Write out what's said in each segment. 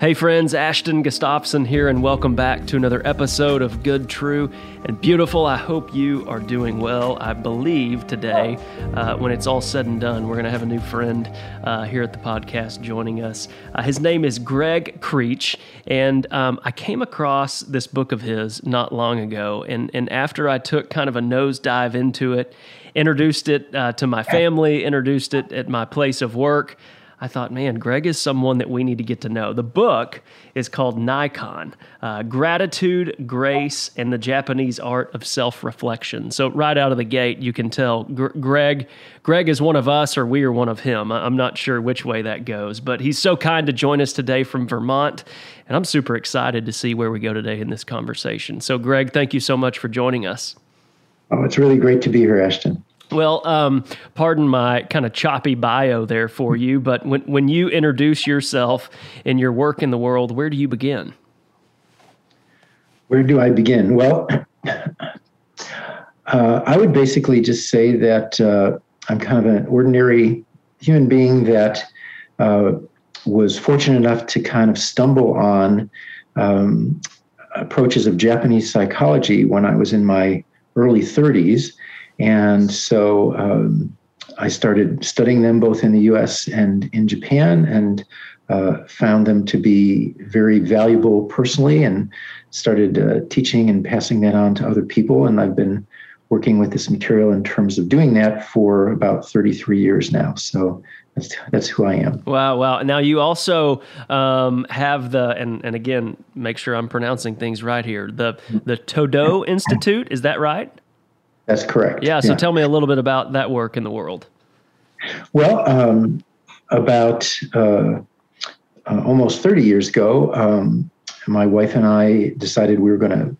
Hey, friends, Ashton Gustafson here, and welcome back to another episode of Good, True, and Beautiful. I hope you are doing well. I believe today, uh, when it's all said and done, we're going to have a new friend uh, here at the podcast joining us. Uh, his name is Gregg Krech, and um, I came across this book of his not long ago. And, and after I took kind of a nosedive into it, introduced it uh, to my family, introduced it at my place of work. I thought, man, Gregg is someone that we need to get to know. The book is called Naikan uh, Gratitude, Grace, and the Japanese Art of Self Reflection. So, right out of the gate, you can tell Gr- Gregg. Gregg is one of us, or we are one of him. I'm not sure which way that goes, but he's so kind to join us today from Vermont, and I'm super excited to see where we go today in this conversation. So, Gregg, thank you so much for joining us. Oh, it's really great to be here, Ashton. Well, um, pardon my kind of choppy bio there for you, but when, when you introduce yourself and your work in the world, where do you begin? Where do I begin? Well, uh, I would basically just say that uh, I'm kind of an ordinary human being that uh, was fortunate enough to kind of stumble on um, approaches of Japanese psychology when I was in my early 30s and so um, I started studying them both in the US and in Japan and uh, found them to be very valuable personally and started uh, teaching and passing that on to other people. And I've been working with this material in terms of doing that for about 33 years now. So that's that's who I am. Wow, wow. Now you also um, have the and and again, make sure I'm pronouncing things right here. The the Todo Institute, is that right? That's correct. Yeah. So yeah. tell me a little bit about that work in the world. Well, um, about uh, uh, almost 30 years ago, um, my wife and I decided we were going to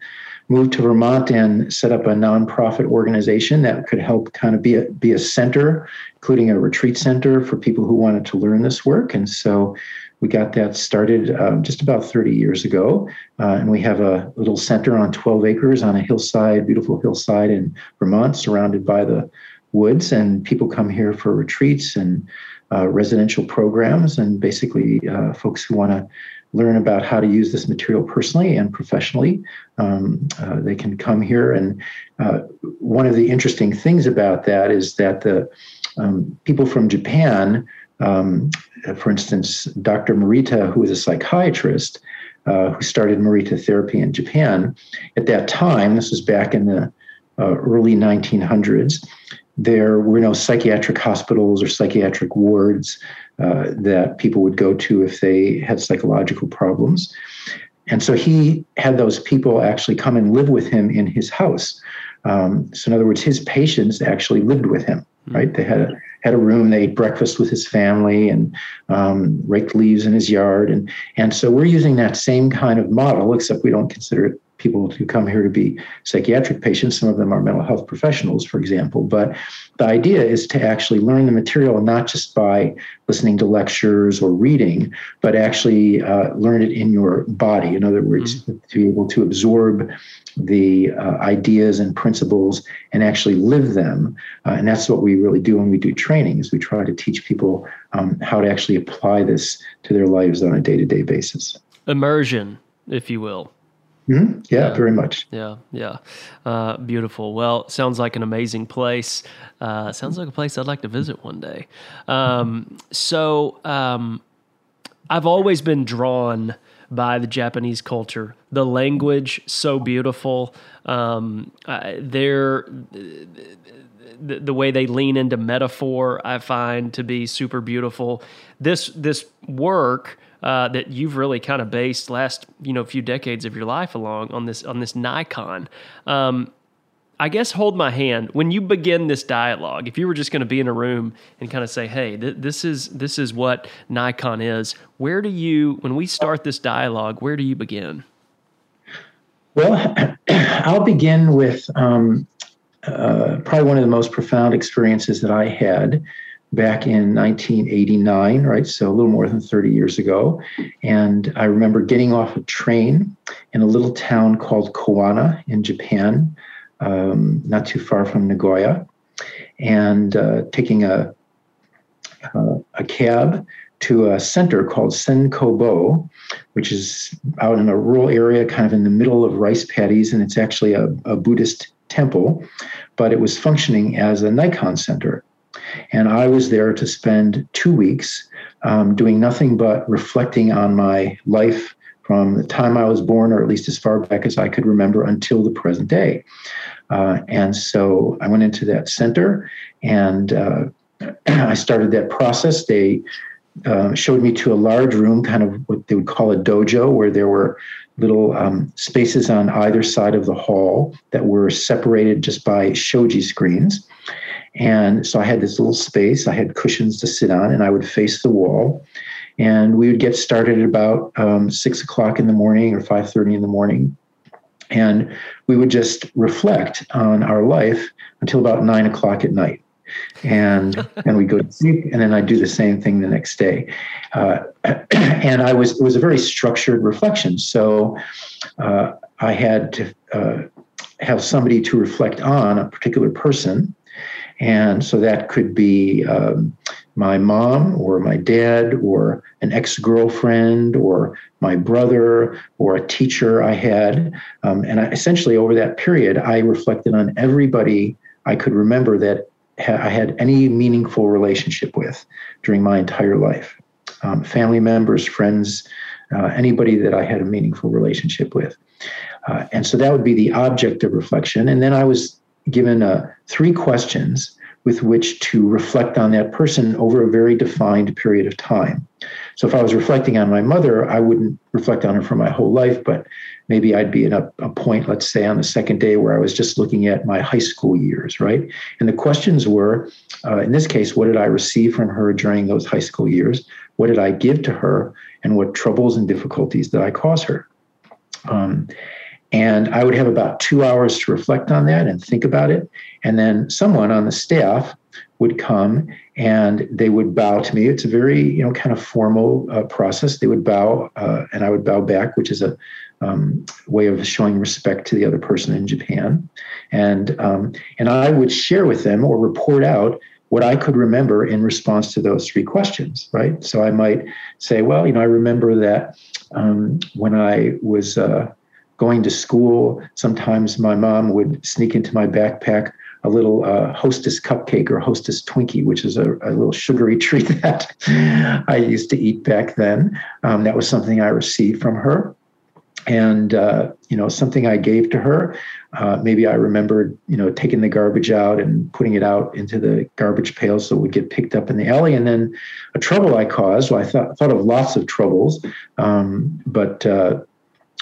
move to Vermont and set up a nonprofit organization that could help kind of be a, be a center, including a retreat center for people who wanted to learn this work. And so we got that started um, just about 30 years ago. Uh, and we have a little center on 12 acres on a hillside, beautiful hillside in Vermont, surrounded by the woods. And people come here for retreats and uh, residential programs, and basically uh, folks who want to learn about how to use this material personally and professionally. Um, uh, they can come here. And uh, one of the interesting things about that is that the um, people from Japan um, for instance, Dr. Morita, who was a psychiatrist uh, who started Morita therapy in Japan, at that time, this was back in the uh, early 1900s, there were no psychiatric hospitals or psychiatric wards uh, that people would go to if they had psychological problems. And so he had those people actually come and live with him in his house. Um, so, in other words, his patients actually lived with him, right? They had a had a room. They ate breakfast with his family and um, raked leaves in his yard. And, and so we're using that same kind of model, except we don't consider it people who come here to be psychiatric patients. Some of them are mental health professionals, for example. But the idea is to actually learn the material not just by listening to lectures or reading, but actually uh, learn it in your body. In other words, mm-hmm. to be able to absorb the uh, ideas and principles and actually live them. Uh, and that's what we really do when we do training is we try to teach people um, how to actually apply this to their lives on a day-to-day basis. Immersion, if you will. Mm-hmm. Yeah, yeah, very much. Yeah, yeah. Uh, beautiful. Well, sounds like an amazing place. Uh, sounds like a place I'd like to visit one day. Um, so, um, I've always been drawn by the Japanese culture. The language so beautiful. Um, uh, their the, way they lean into metaphor, I find to be super beautiful. This this work. Uh, that you've really kind of based last you know few decades of your life along on this on this Naikan. Um, I guess hold my hand when you begin this dialogue. If you were just going to be in a room and kind of say, "Hey, th- this is this is what Naikan is," where do you, when we start this dialogue, where do you begin? Well, I'll begin with um, uh, probably one of the most profound experiences that I had back in 1989, right? So a little more than 30 years ago. And I remember getting off a train in a little town called Kuwana in Japan um, not too far from Nagoya, and uh, taking a uh, a cab to a center called Senkobo, which is out in a rural area, kind of in the middle of rice paddies, and it's actually a, a Buddhist temple, but it was functioning as a Naikan center. And I was there to spend two weeks um, doing nothing but reflecting on my life from the time I was born, or at least as far back as I could remember, until the present day. Uh, and so I went into that center and uh, I started that process. They uh, showed me to a large room, kind of what they would call a dojo, where there were little um, spaces on either side of the hall that were separated just by shoji screens. And so I had this little space. I had cushions to sit on, and I would face the wall. And we would get started at about um, six o'clock in the morning or five thirty in the morning, and we would just reflect on our life until about nine o'clock at night. And and we go to sleep, and then I do the same thing the next day. Uh, and I was it was a very structured reflection. So uh, I had to uh, have somebody to reflect on a particular person and so that could be um, my mom or my dad or an ex girlfriend or my brother or a teacher I had. Um, and I, essentially, over that period, I reflected on everybody I could remember that ha- I had any meaningful relationship with during my entire life um, family members, friends, uh, anybody that I had a meaningful relationship with. Uh, and so that would be the object of reflection. And then I was given uh, three questions with which to reflect on that person over a very defined period of time. So if I was reflecting on my mother, I wouldn't reflect on her for my whole life, but maybe I'd be at a, a, point, let's say on the second day, where I was just looking at my high school years, right? And the questions were, uh, in this case, what did I receive from her during those high school years? What did I give to her? And what troubles and difficulties did I cause her? Um, and I would have about two hours to reflect on that and think about it. And then someone on the staff would come and they would bow to me. It's a very, you know, kind of formal uh, process. They would bow uh, and I would bow back, which is a um, way of showing respect to the other person in Japan. And, um, and I would share with them or report out what I could remember in response to those three questions, right? So I might say, well, you know, I remember that um, when I was uh, going to school, sometimes my mom would sneak into my backpack a little uh, hostess cupcake or hostess Twinkie, which is a, a, little sugary treat that I used to eat back then. Um, that was something I received from her. And, uh, you know, something I gave to her. Uh, maybe I remembered, you know, taking the garbage out and putting it out into the garbage pail so it would get picked up in the alley. And then a trouble I caused, well, I thought, thought of lots of troubles, um, but uh,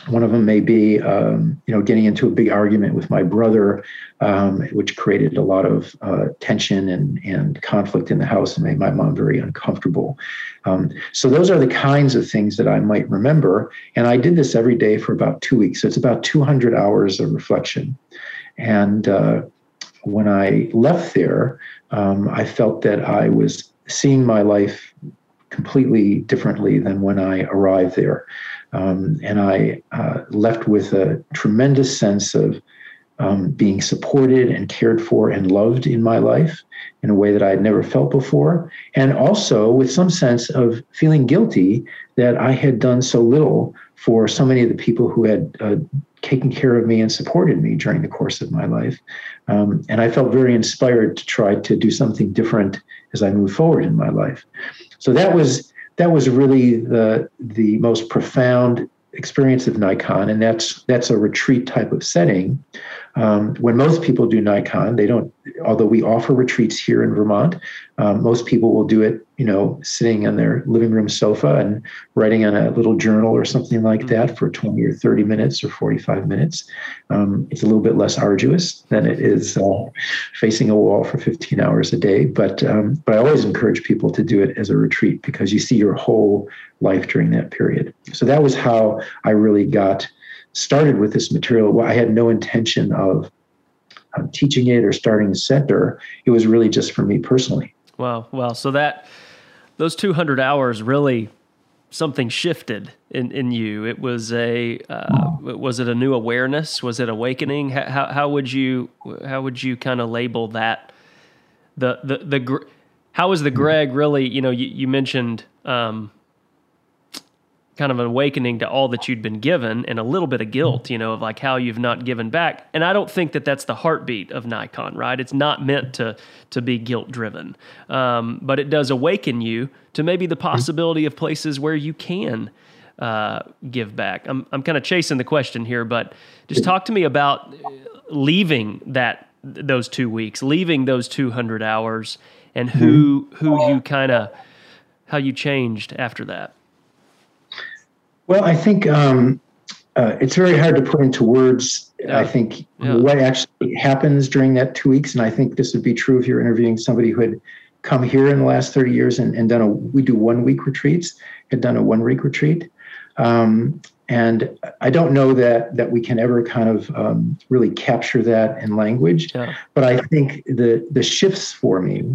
one of them may be, um, you know, getting into a big argument with my brother, um, which created a lot of uh, tension and, and conflict in the house and made my mom very uncomfortable. Um, so those are the kinds of things that I might remember. And I did this every day for about two weeks. So it's about 200 hours of reflection. And uh, when I left there, um, I felt that I was seeing my life completely differently than when I arrived there. Um, and I uh, left with a tremendous sense of um, being supported and cared for and loved in my life in a way that I had never felt before. And also with some sense of feeling guilty that I had done so little for so many of the people who had uh, taken care of me and supported me during the course of my life. Um, and I felt very inspired to try to do something different as I move forward in my life. So that was that was really the the most profound experience of Naikan, and that's that's a retreat type of setting. Um, when most people do Naikan, they don't. Although we offer retreats here in Vermont, um, most people will do it, you know, sitting on their living room sofa and writing on a little journal or something like mm-hmm. that for 20 or 30 minutes or 45 minutes. Um, it's a little bit less arduous than it is uh, facing a wall for 15 hours a day. But um, but I always encourage people to do it as a retreat because you see your whole life during that period. So that was how I really got started with this material. I had no intention of um, teaching it or starting a center. It was really just for me personally. Wow, wow. So that those 200 hours really something shifted in, in you. It was a uh, was it a new awareness? Was it awakening? How, how would you how would you kind of label that? The the the how was the Gregg really? You know, you, you mentioned um, kind of an awakening to all that you'd been given and a little bit of guilt, you know, of like how you've not given back. And I don't think that that's the heartbeat of Naikan, right? It's not meant to to be guilt driven, um, but it does awaken you to maybe the possibility of places where you can uh, give back. I'm I'm kind of chasing the question here, but just talk to me about leaving that those two weeks, leaving those 200 hours, and who who you kind of how you changed after that. Well, I think um, uh, it's very hard to put into words. Yeah. I think yeah. what actually happens during that two weeks, and I think this would be true if you're interviewing somebody who had come here in the last 30 years and, and done a. We do one week retreats. Had done a one week retreat, um, and I don't know that that we can ever kind of um, really capture that in language. Yeah. But I think the the shifts for me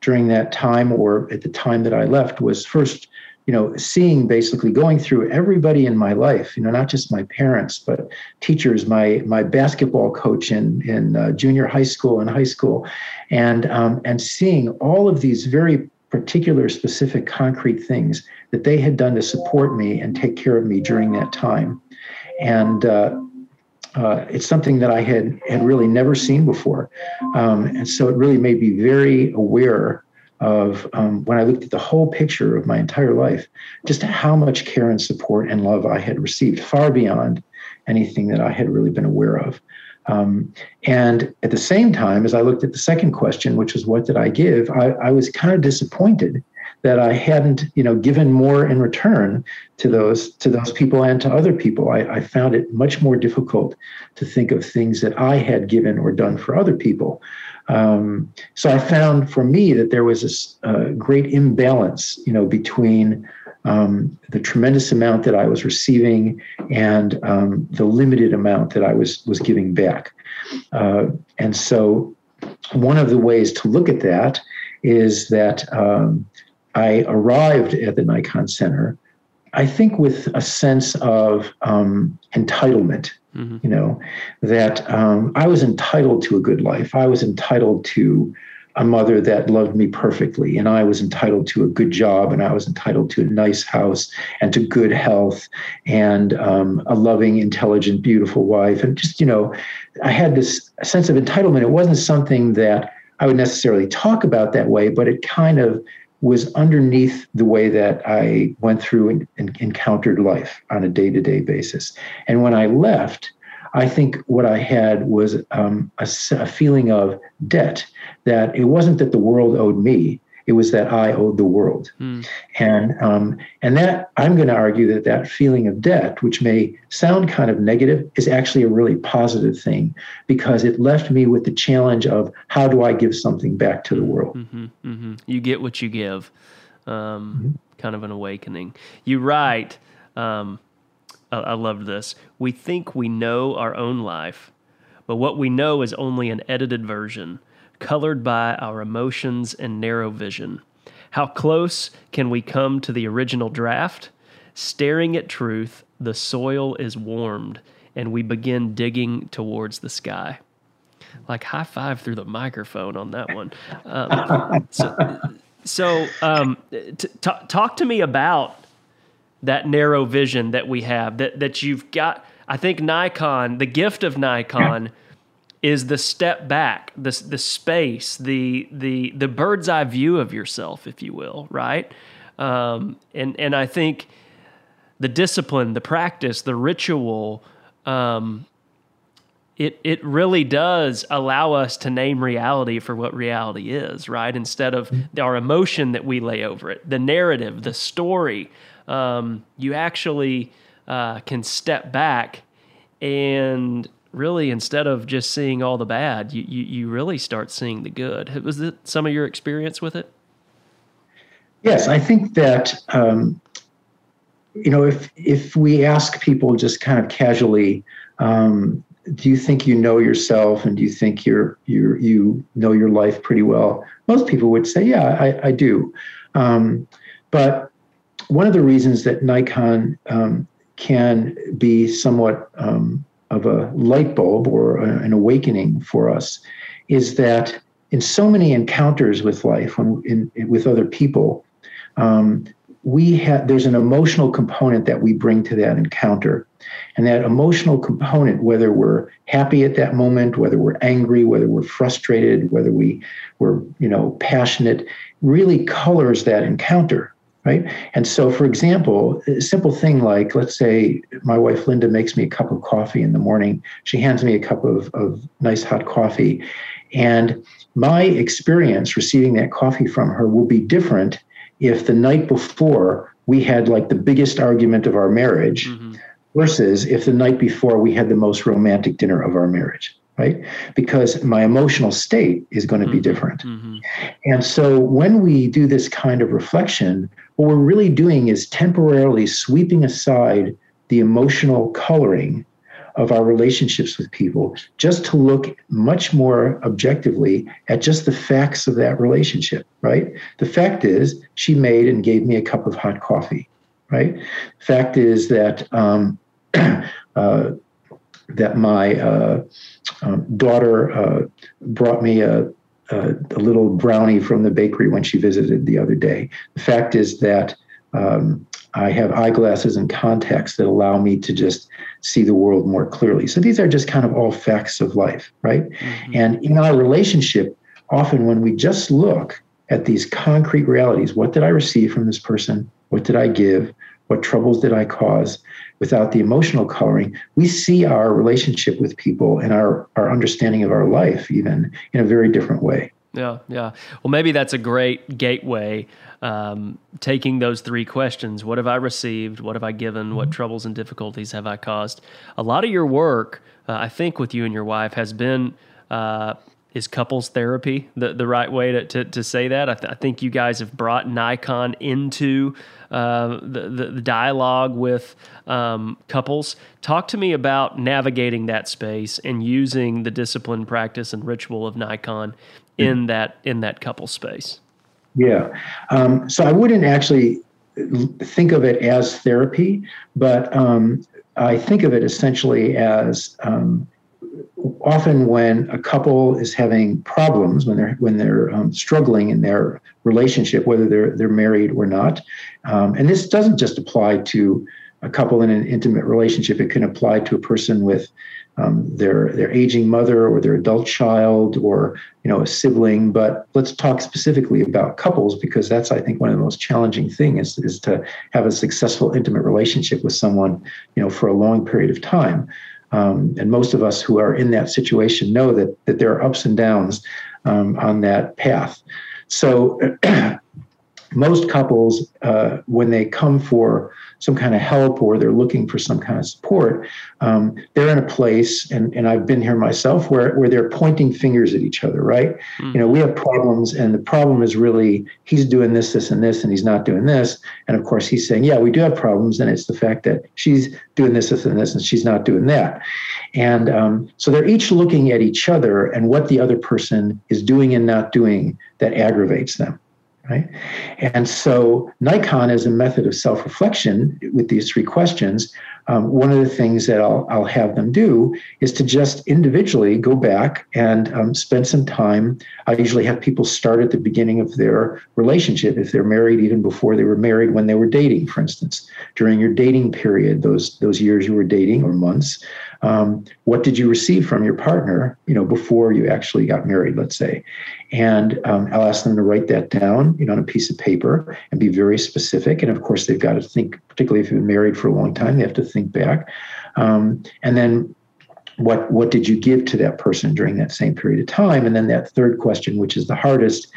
during that time, or at the time that I left, was first you know, seeing basically going through everybody in my life, you know, not just my parents, but teachers, my my basketball coach in in uh, junior high school and high school, and um, and seeing all of these very particular, specific, concrete things that they had done to support me and take care of me during that time, and. Uh, uh, it's something that I had had really never seen before, um, and so it really made me very aware of um, when I looked at the whole picture of my entire life, just how much care and support and love I had received, far beyond anything that I had really been aware of. Um, and at the same time, as I looked at the second question, which was what did I give, I, I was kind of disappointed that I hadn't, you know, given more in return to those to those people and to other people. I, I found it much more difficult to think of things that I had given or done for other people. Um, so I found for me that there was this uh, great imbalance, you know, between um, the tremendous amount that I was receiving and um, the limited amount that I was was giving back. Uh, and so, one of the ways to look at that is that um, I arrived at the Naikan Center, I think, with a sense of um, entitlement Mm-hmm. You know, that um, I was entitled to a good life. I was entitled to a mother that loved me perfectly, and I was entitled to a good job, and I was entitled to a nice house, and to good health, and um, a loving, intelligent, beautiful wife. And just, you know, I had this sense of entitlement. It wasn't something that I would necessarily talk about that way, but it kind of was underneath the way that I went through and, and encountered life on a day to day basis. And when I left, I think what I had was um, a, a, feeling of debt that it wasn't that the world owed me, it was that I owed the world. Mm. And um, and that I'm going to argue that that feeling of debt, which may sound kind of negative, is actually a really positive thing because it left me with the challenge of how do I give something back to the world. Mm-hmm, mm-hmm. You get what you give. Um, mm-hmm. Kind of an awakening. You write. Um, I, I loved this. We think we know our own life, but what we know is only an edited version colored by our emotions and narrow vision. How close can we come to the original draft? Staring at truth, the soil is warmed, and we begin digging towards the sky. Like high five through the microphone on that one. Um, so, so um, t- t- talk to me about that narrow vision that we have. That that you've got. I think Naikan, the gift of Naikan, is the step back, the the space, the the the bird's eye view of yourself, if you will, right? Um, and and I think the discipline, the practice, the ritual, um, it it really does allow us to name reality for what reality is, right? Instead of mm-hmm. our emotion that we lay over it, the narrative, the story. Um, you actually uh, can step back and really instead of just seeing all the bad, you, you, you really start seeing the good. Was it some of your experience with it? Yes, I think that um, you know if if we ask people just kind of casually, um, do you think you know yourself and do you think you're you you know your life pretty well? Most people would say, yeah, I, I do. Um, but one of the reasons that Naikan um, can be somewhat um, of a light bulb or a, an awakening for us is that in so many encounters with life when, in, with other people, um, we have there's an emotional component that we bring to that encounter. And that emotional component whether we're happy at that moment whether we're angry whether we're frustrated whether we were you know passionate really colors that encounter right and so for example a simple thing like let's say my wife linda makes me a cup of coffee in the morning she hands me a cup of, of nice hot coffee and my experience receiving that coffee from her will be different if the night before we had like the biggest argument of our marriage mm-hmm. versus if the night before we had the most romantic dinner of our marriage right because my emotional state is going to mm-hmm. be different mm-hmm. and so when we do this kind of reflection what we're really doing is temporarily sweeping aside the emotional coloring of our relationships with people just to look much more objectively at just the facts of that relationship, right? The fact is, she made and gave me a cup of hot coffee, right? Fact is that um, uh, that my uh, um, daughter uh, brought me a, a, a, little brownie from the bakery when she visited the other day. The fact is that um, I have eyeglasses and contacts that allow me to just see the world more clearly. So these are just kind of all facts of life, right? Mm-hmm. And in our relationship, often when we just look at these concrete realities what did I receive from this person? What did I give? What troubles did I cause? Without the emotional coloring, we see our relationship with people and our, our understanding of our life even in a very different way. Yeah, yeah. Well, maybe that's a great gateway. Um, taking those three questions what have I received? What have I given? What mm-hmm. troubles and difficulties have I caused? A lot of your work, uh, I think, with you and your wife has been. Uh, is couples therapy the, the right way to, to, to say that? I, th- I, think you guys have brought Naikan into uh, the, the, the, dialogue with um, couples. Talk to me about navigating that space and using the discipline, practice, and ritual of Naikan in that in that couple space. Yeah, um, so I wouldn't actually think of it as therapy, but um, I think of it essentially as um, often when a couple is having problems when they're when they're um, struggling in their relationship, whether they're they're married or not, um, and this doesn't just apply to a couple in an intimate relationship. It can apply to a person with um, their their aging mother or their adult child or you know a sibling. But let's talk specifically about couples because that's I think one of the most challenging things is, is to have a successful intimate relationship with someone you know for a long period of time. Um, and most of us who are in that situation know that that there are ups and downs um, on that path. So most couples, uh, when they come for some kind of help or they're looking for some kind of support, um, they're in a place, and, and I've been here myself, where, where they're pointing fingers at each other, right? Mm-hmm. You know, we have problems, and the problem is really he's doing this, this, and this, and he's not doing this. And of course, he's saying, yeah, we do have problems, and it's the fact that she's doing this, this, and this, and she's not doing that. And um, so they're each looking at each other and what the other person is doing and not doing that aggravates them right? And so Naikan is a method of self-reflection with these three questions. Um, one of the things that I'll, I'll have them do is to just individually go back and um, spend some time. I usually have people start at the beginning of their relationship, if they're married, even before they were married, when they were dating, for instance, during your dating period, those those years you were dating or months. Um, what did you receive from your partner, you know, before you actually got married, let's say? And um, I'll ask them to write that down, you know, on a piece of paper and be very specific. And of course, they've got to think, particularly if you've been married for a long time, they have to think back. Um, and then what what did you give to that person during that same period of time? And then that third question, which is the hardest,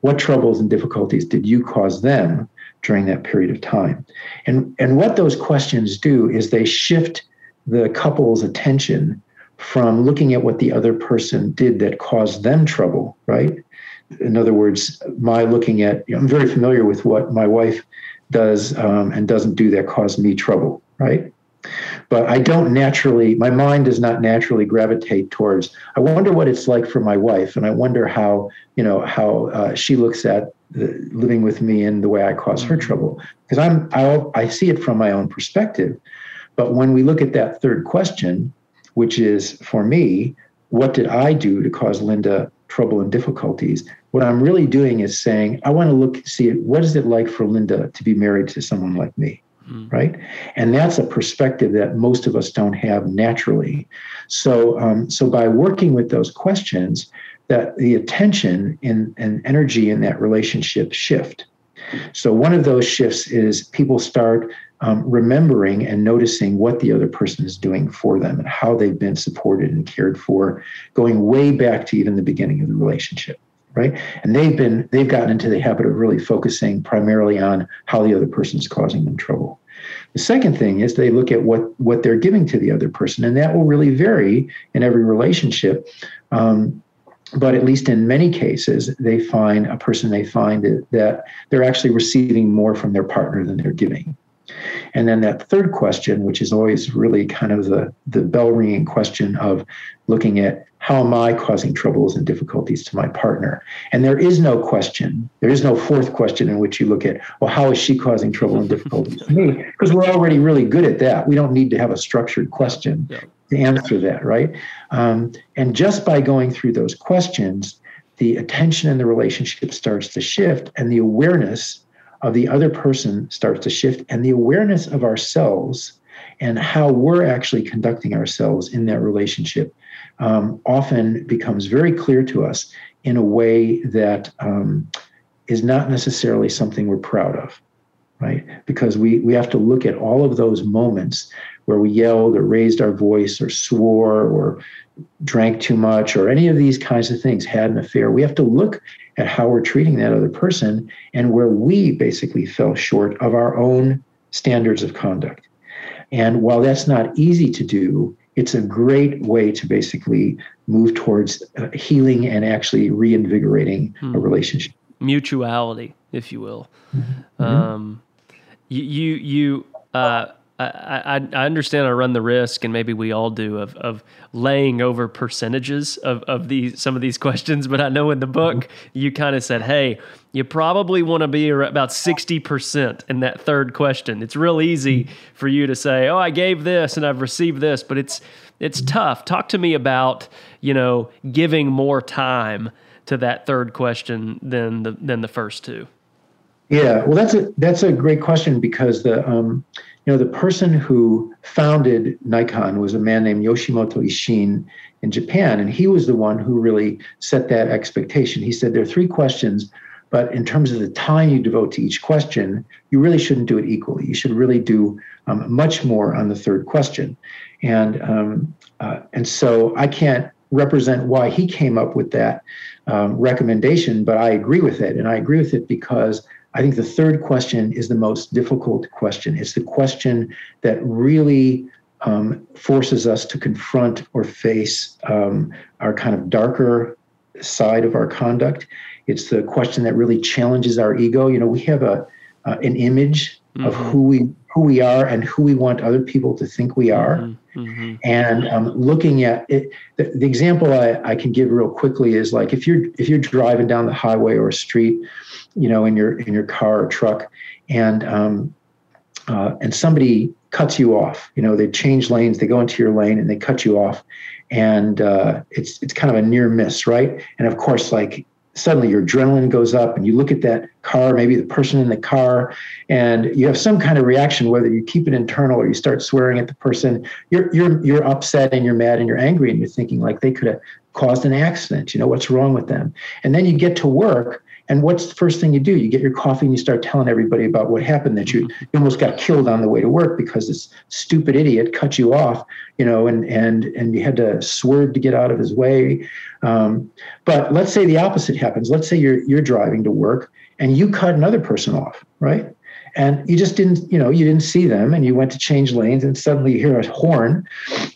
what troubles and difficulties did you cause them during that period of time? And and what those questions do is they shift the couple's attention from looking at what the other person did that caused them trouble, right? In other words, my looking at, you know, I'm very familiar with what my wife does um, and doesn't do that caused me trouble, right? But I don't naturally, my mind does not naturally gravitate towards, I wonder what it's like for my wife. And I wonder how, you know, how uh, she looks at the, living with me and the way I cause her mm-hmm. trouble. Because I'm, I, I see it from my own perspective. But when we look at that third question, which is for me, what did I do to cause Linda trouble and difficulties, what I'm really doing is saying, I want to look, see what is it like for Linda to be married to someone like me? Mm. Right. And that's a perspective that most of us don't have naturally. So, um, so by working with those questions, that the attention and, and energy in that relationship shift. So one of those shifts is people start um, remembering and noticing what the other person is doing for them and how they've been supported and cared for, going way back to even the beginning of the relationship right? And they've been they've gotten into the habit of really focusing primarily on how the other person is causing them trouble. The second thing is they look at what what they're giving to the other person and that will really vary in every relationship um, but at least in many cases they find a person they find that, that they're actually receiving more from their partner than they're giving and then that third question, which is always really kind of the, the bell ringing question of looking at how am I causing troubles and difficulties to my partner? And there is no question, there is no fourth question in which you look at, well, how is she causing trouble and difficulties to me? Because we're already really good at that. We don't need to have a structured question yeah. to answer that, right? Um, and just by going through those questions, the attention in the relationship starts to shift and the awareness of the other person starts to shift and the awareness of ourselves and how we're actually conducting ourselves in that relationship um, often becomes very clear to us in a way that um, is not necessarily something we're proud of right? Because we we have to look at all of those moments where we yelled or raised our voice or swore or drank too much or any of these kinds of things had an affair we have to look at how we're treating that other person and where we basically fell short of our own standards of conduct. And while that's not easy to do, it's a great way to basically move towards uh, healing and actually reinvigorating hmm. a relationship. Mutuality, if you will. Mm-hmm. Um, you, you, you uh, I, I, understand I run the risk, and maybe we all do, of, of laying over percentages of, of these some of these questions. But I know in the book mm-hmm. you kind of said, hey, you probably want to be about sixty percent in that third question. It's real easy mm-hmm. for you to say, oh, I gave this and I've received this, but it's it's tough. Talk to me about you know giving more time to that third question than the than the first two. Yeah, well, that's a that's a great question because the um, you know, the person who founded Naikan was a man named Yoshimoto Ishin in Japan, and he was the one who really set that expectation. He said there are three questions, but in terms of the time you devote to each question, you really shouldn't do it equally. You should really do um, much more on the third question, and um, uh, and so I can't represent why he came up with that um, recommendation, but I agree with it, and I agree with it because I think the third question is the most difficult question. It's the question that really um, forces us to confront or face um, our kind of darker side of our conduct. It's the question that really challenges our ego. You know, we have a uh, an image mm-hmm. of who we who we are and who we want other people to think we are. Mm-hmm. mm-hmm. And um, looking at it, the, the example I, I can give real quickly is like if you're if you're driving down the highway or a street you know, in your in your car or truck, and um, uh, and somebody cuts you off. You know, they change lanes, they go into your lane, and they cut you off, and uh, it's it's kind of a near miss, right? And of course, like suddenly your adrenaline goes up, and you look at that car, maybe the person in the car, and you have some kind of reaction, whether you keep it internal or you start swearing at the person. You're you're you're upset and you're mad and you're angry, and you're thinking like they could have caused an accident. You know what's wrong with them? And then you get to work and what's the first thing you do? You get your coffee and you start telling everybody about what happened that you, you almost got killed on the way to work because this stupid idiot cut you off, you know, and and and you had to swerve to get out of his way. Um, but let's say the opposite happens. Let's say you're you're driving to work and you cut another person off, right? and you just didn't you know you didn't see them and you went to change lanes and suddenly you hear a horn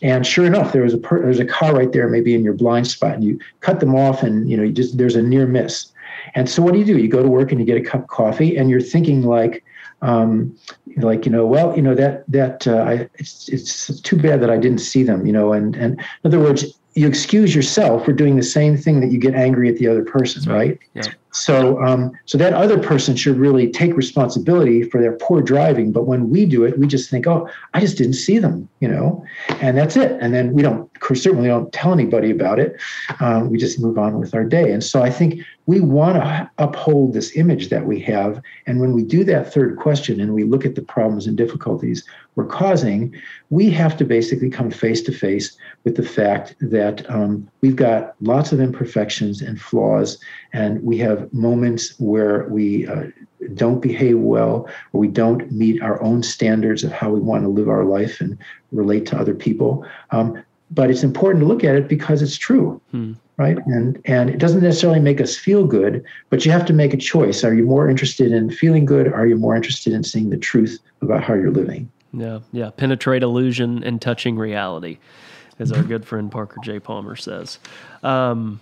and sure enough there was a per, there's a car right there maybe in your blind spot and you cut them off and you know you just there's a near miss and so what do you do? You go to work and you get a cup of coffee, and you're thinking like, um, like you know, well, you know that that uh, I, it's it's too bad that I didn't see them, you know. And and in other words, you excuse yourself for doing the same thing that you get angry at the other person, right? right? Yeah. So, um, so that other person should really take responsibility for their poor driving. But when we do it, we just think, "Oh, I just didn't see them," you know, and that's it. And then we don't certainly don't tell anybody about it. Um, we just move on with our day. And so I think we want to uphold this image that we have. And when we do that third question and we look at the problems and difficulties we're causing, we have to basically come face to face with the fact that um, we've got lots of imperfections and flaws, and we have moments where we uh, don't behave well, or we don't meet our own standards of how we want to live our life and relate to other people. Um, but it's important to look at it because it's true. Hmm. right? And and it doesn't necessarily make us feel good but you have to make a choice. Are you more interested in feeling good are you more interested in seeing the truth about how you're living? Yeah yeah. Penetrate illusion and touching reality as our good friend parker j. Palmer says. Um,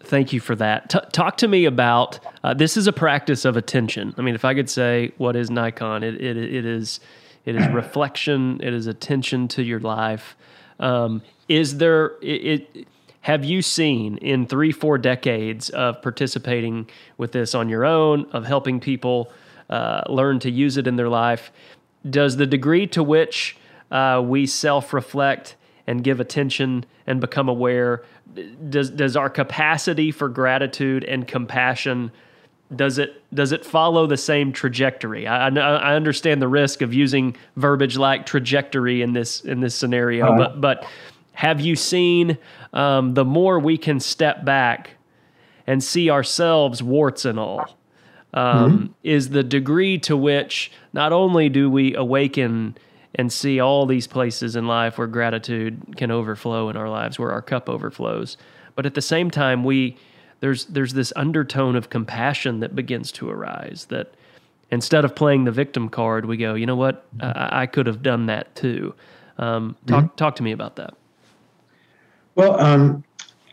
thank you for that T- talk to me about uh, this is a practice of attention i mean if i could say what is naikan it, it, it is it is reflection it is attention to your life um, is there it, it have you seen in three, four decades of participating with this on your own, of helping people uh, learn to use it in their life? Does the degree to which uh, we self reflect and give attention and become aware, does, does our capacity for gratitude and compassion? does it does it follow the same trajectory? I, I, understand the risk of using verbiage like trajectory in this in this scenario, uh, but but have you seen um, the more we can step back and see ourselves, warts and all, um, mm-hmm. is the degree to which not only do we awaken and see all these places in life where gratitude can overflow in our lives, where our cup overflows, but at the same time, we there's there's this undertone of compassion that begins to arise that instead of playing the victim card, we go, you know what, I, I could have done that too. Um, talk mm-hmm. talk to me about that. Well, um,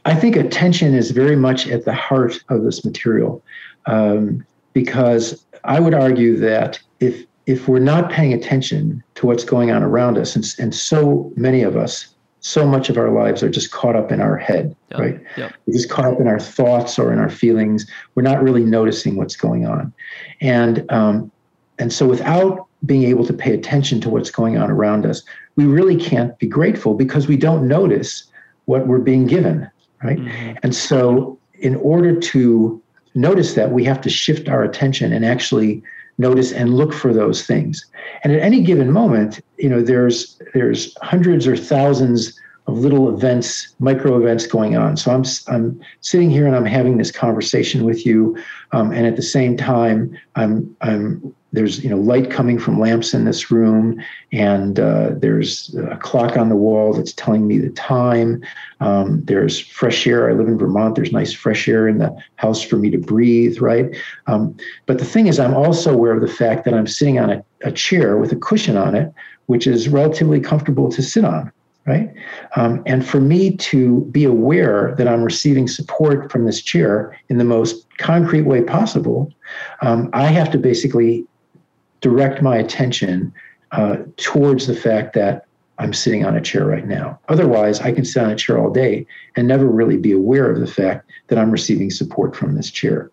I think attention is very much at the heart of this material um, because I would argue that if if we're not paying attention to what's going on around us, and, and so many of us, so much of our lives are just caught up in our head, yep. right? Yep. We're just caught up in our thoughts or in our feelings. We're not really noticing what's going on, and um, and so without being able to pay attention to what's going on around us, we really can't be grateful because we don't notice what we're being given, right? Mm-hmm. And so, in order to notice that, we have to shift our attention and actually notice and look for those things. And at any given moment, you know, there's there's hundreds or thousands of little events, micro events going on. So I'm I'm sitting here and I'm having this conversation with you, um, and at the same time, I'm I'm there's you know light coming from lamps in this room, and uh, there's a clock on the wall that's telling me the time. Um, there's fresh air. I live in Vermont. There's nice fresh air in the house for me to breathe, right? Um, but the thing is, I'm also aware of the fact that I'm sitting on a, a chair with a cushion on it, which is relatively comfortable to sit on right? Um, and for me to be aware that I'm receiving support from this chair in the most concrete way possible, um, I have to basically direct my attention uh, towards the fact that I'm sitting on a chair right now. Otherwise, I can sit on a chair all day and never really be aware of the fact that I'm receiving support from this chair.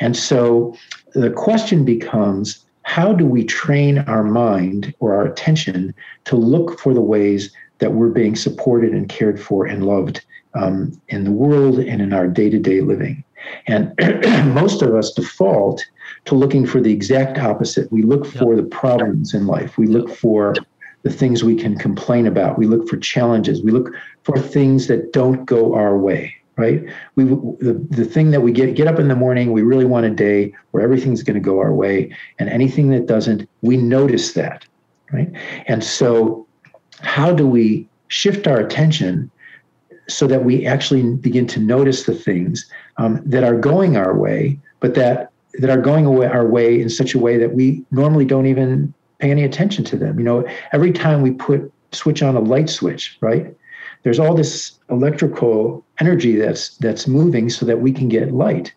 And so the question becomes how do we train our mind or our attention to look for the ways that we're being supported and cared for and loved um, in the world and in our day to day living. And most of us default to looking for the exact opposite. We look for yep. the problems in life, we look for the things we can complain about, we look for challenges, we look for things that don't go our way. Right, we the, the thing that we get get up in the morning, we really want a day where everything's going to go our way, and anything that doesn't, we notice that, right? And so how do we shift our attention so that we actually begin to notice the things um, that are going our way, but that that are going away our way in such a way that we normally don't even pay any attention to them. You know, every time we put switch on a light switch, right? There's all this electrical energy that's that's moving so that we can get light.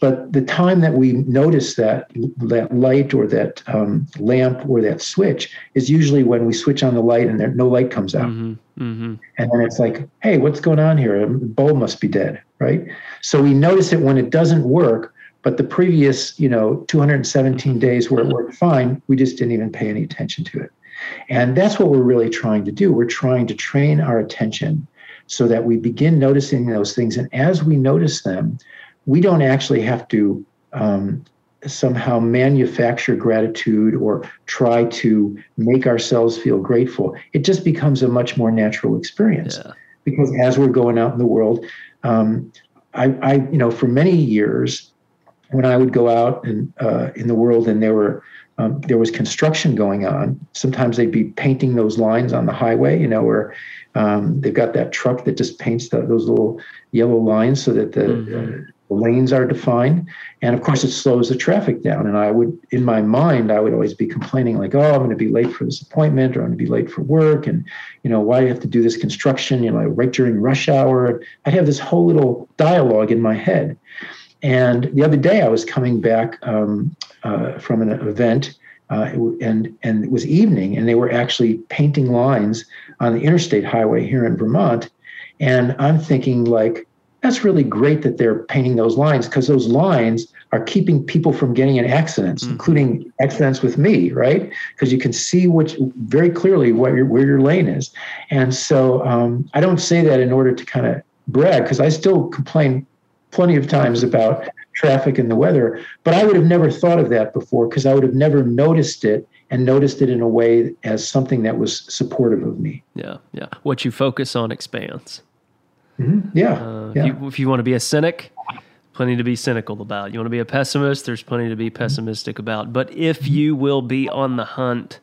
But the time that we notice that that light or that um, lamp or that switch is usually when we switch on the light and there, no light comes out. Mm-hmm, mm-hmm. And then it's like, hey, what's going on here? The bulb must be dead, right? So we notice it when it doesn't work, but the previous, you know, 217 days where it worked fine, we just didn't even pay any attention to it. And that's what we're really trying to do. We're trying to train our attention so that we begin noticing those things. And as we notice them, we don't actually have to um, somehow manufacture gratitude or try to make ourselves feel grateful. It just becomes a much more natural experience yeah. because as we're going out in the world, um, I, I, you know, for many years, when I would go out and uh, in the world and there were um, there was construction going on. Sometimes they'd be painting those lines on the highway, you know, where um, they've got that truck that just paints the, those little yellow lines so that the, mm-hmm. uh, the lanes are defined. And of course, it slows the traffic down. And I would, in my mind, I would always be complaining, like, oh, I'm going to be late for this appointment or I'm going to be late for work. And, you know, why do you have to do this construction, you know, right during rush hour? I'd have this whole little dialogue in my head. And the other day, I was coming back um, uh, from an event, uh, and and it was evening, and they were actually painting lines on the interstate highway here in Vermont. And I'm thinking, like, that's really great that they're painting those lines because those lines are keeping people from getting in accidents, mm including accidents with me, right? Because you can see which very clearly where your, where your lane is. And so um, I don't say that in order to kind of brag because I still complain plenty of times about traffic and the weather, but I would have never thought of that before because I would have never noticed it and noticed it in a way as something that was supportive of me. Yeah, yeah. What you focus on expands. Mm-hmm. Yeah, uh, yeah. If you, if you want to be a cynic, plenty to be cynical about. You want to be a pessimist, there's plenty to be mm-hmm. pessimistic about. But if you will be on the hunt